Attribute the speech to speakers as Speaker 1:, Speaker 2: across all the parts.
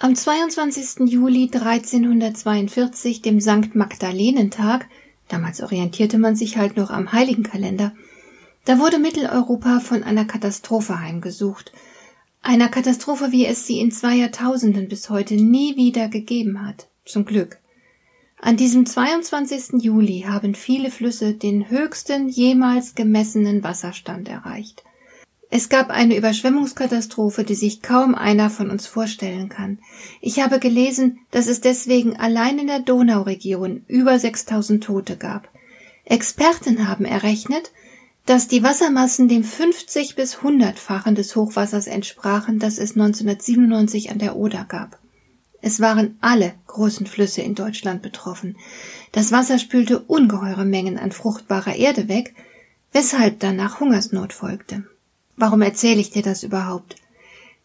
Speaker 1: Am 22. Juli 1342, dem Sankt Magdalenentag, damals orientierte man sich halt noch am Heiligenkalender, da wurde Mitteleuropa von einer Katastrophe heimgesucht. Einer Katastrophe, wie es sie in zwei Jahrtausenden bis heute nie wieder gegeben hat. Zum Glück. An diesem 22. Juli haben viele Flüsse den höchsten jemals gemessenen Wasserstand erreicht. Es gab eine Überschwemmungskatastrophe, die sich kaum einer von uns vorstellen kann. Ich habe gelesen, dass es deswegen allein in der Donauregion über 6000 Tote gab. Experten haben errechnet, dass die Wassermassen dem 50 bis 100-fachen des Hochwassers entsprachen, das es 1997 an der Oder gab. Es waren alle großen Flüsse in Deutschland betroffen. Das Wasser spülte ungeheure Mengen an fruchtbarer Erde weg, weshalb danach Hungersnot folgte. Warum erzähle ich dir das überhaupt?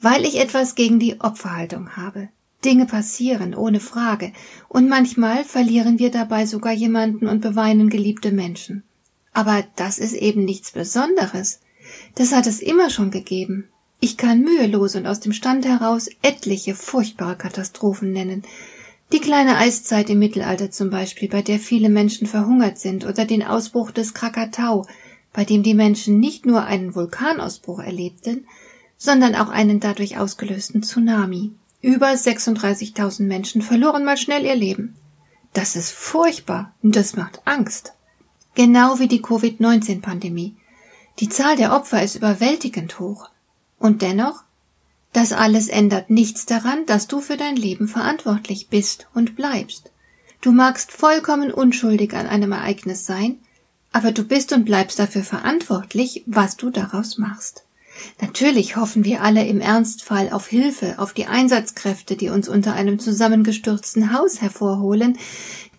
Speaker 1: Weil ich etwas gegen die Opferhaltung habe. Dinge passieren, ohne Frage, und manchmal verlieren wir dabei sogar jemanden und beweinen geliebte Menschen. Aber das ist eben nichts Besonderes. Das hat es immer schon gegeben. Ich kann mühelos und aus dem Stand heraus etliche furchtbare Katastrophen nennen. Die kleine Eiszeit im Mittelalter zum Beispiel, bei der viele Menschen verhungert sind, oder den Ausbruch des Krakatau, bei dem die Menschen nicht nur einen Vulkanausbruch erlebten, sondern auch einen dadurch ausgelösten Tsunami. Über 36.000 Menschen verloren mal schnell ihr Leben. Das ist furchtbar und das macht Angst. Genau wie die Covid-19-Pandemie. Die Zahl der Opfer ist überwältigend hoch. Und dennoch, das alles ändert nichts daran, dass du für dein Leben verantwortlich bist und bleibst. Du magst vollkommen unschuldig an einem Ereignis sein, aber du bist und bleibst dafür verantwortlich, was du daraus machst. Natürlich hoffen wir alle im Ernstfall auf Hilfe, auf die Einsatzkräfte, die uns unter einem zusammengestürzten Haus hervorholen,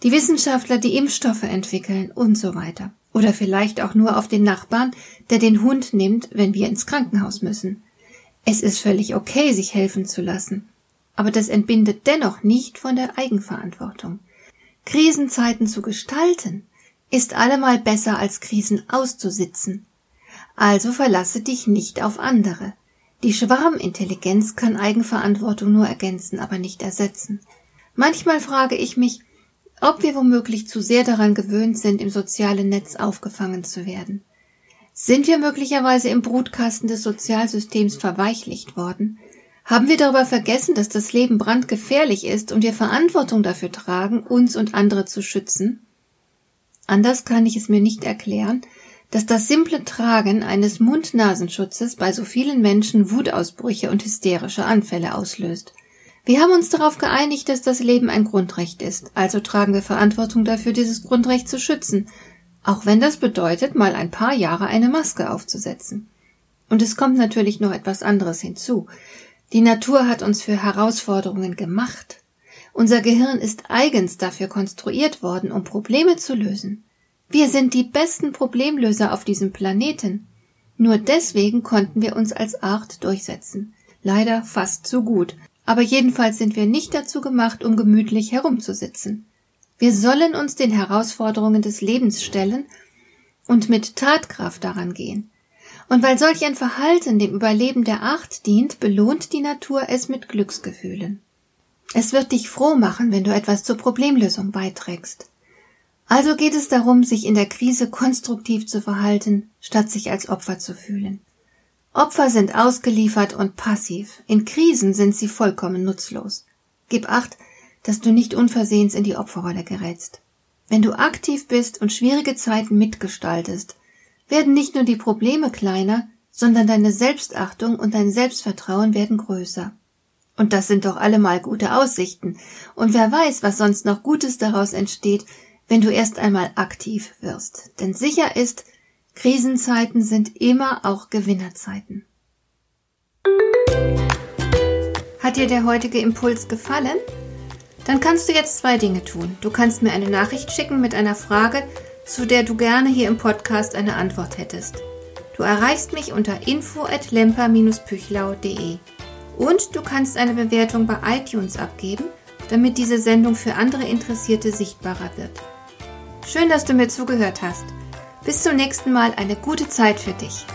Speaker 1: die Wissenschaftler, die Impfstoffe entwickeln und so weiter. Oder vielleicht auch nur auf den Nachbarn, der den Hund nimmt, wenn wir ins Krankenhaus müssen. Es ist völlig okay, sich helfen zu lassen. Aber das entbindet dennoch nicht von der Eigenverantwortung. Krisenzeiten zu gestalten, ist allemal besser als Krisen auszusitzen. Also verlasse dich nicht auf andere. Die Schwarmintelligenz kann Eigenverantwortung nur ergänzen, aber nicht ersetzen. Manchmal frage ich mich, ob wir womöglich zu sehr daran gewöhnt sind, im sozialen Netz aufgefangen zu werden. Sind wir möglicherweise im Brutkasten des Sozialsystems verweichlicht worden? Haben wir darüber vergessen, dass das Leben brandgefährlich ist und wir Verantwortung dafür tragen, uns und andere zu schützen? Anders kann ich es mir nicht erklären, dass das simple Tragen eines Mund-Nasenschutzes bei so vielen Menschen Wutausbrüche und hysterische Anfälle auslöst. Wir haben uns darauf geeinigt, dass das Leben ein Grundrecht ist, also tragen wir Verantwortung dafür, dieses Grundrecht zu schützen, auch wenn das bedeutet, mal ein paar Jahre eine Maske aufzusetzen. Und es kommt natürlich noch etwas anderes hinzu. Die Natur hat uns für Herausforderungen gemacht. Unser Gehirn ist eigens dafür konstruiert worden, um Probleme zu lösen. Wir sind die besten Problemlöser auf diesem Planeten. Nur deswegen konnten wir uns als Art durchsetzen. Leider fast so gut. Aber jedenfalls sind wir nicht dazu gemacht, um gemütlich herumzusitzen. Wir sollen uns den Herausforderungen des Lebens stellen und mit Tatkraft daran gehen. Und weil solch ein Verhalten dem Überleben der Art dient, belohnt die Natur es mit Glücksgefühlen. Es wird dich froh machen, wenn du etwas zur Problemlösung beiträgst. Also geht es darum, sich in der Krise konstruktiv zu verhalten, statt sich als Opfer zu fühlen. Opfer sind ausgeliefert und passiv. In Krisen sind sie vollkommen nutzlos. Gib acht, dass du nicht unversehens in die Opferrolle gerätst. Wenn du aktiv bist und schwierige Zeiten mitgestaltest, werden nicht nur die Probleme kleiner, sondern deine Selbstachtung und dein Selbstvertrauen werden größer. Und das sind doch allemal gute Aussichten. Und wer weiß, was sonst noch Gutes daraus entsteht, wenn du erst einmal aktiv wirst. Denn sicher ist, Krisenzeiten sind immer auch Gewinnerzeiten. Hat dir der heutige Impuls gefallen? Dann kannst du jetzt zwei Dinge tun. Du kannst mir eine Nachricht schicken mit einer Frage, zu der du gerne hier im Podcast eine Antwort hättest. Du erreichst mich unter info@lemper-püchlau.de. Und du kannst eine Bewertung bei iTunes abgeben, damit diese Sendung für andere Interessierte sichtbarer wird. Schön, dass du mir zugehört hast. Bis zum nächsten Mal eine gute Zeit für dich.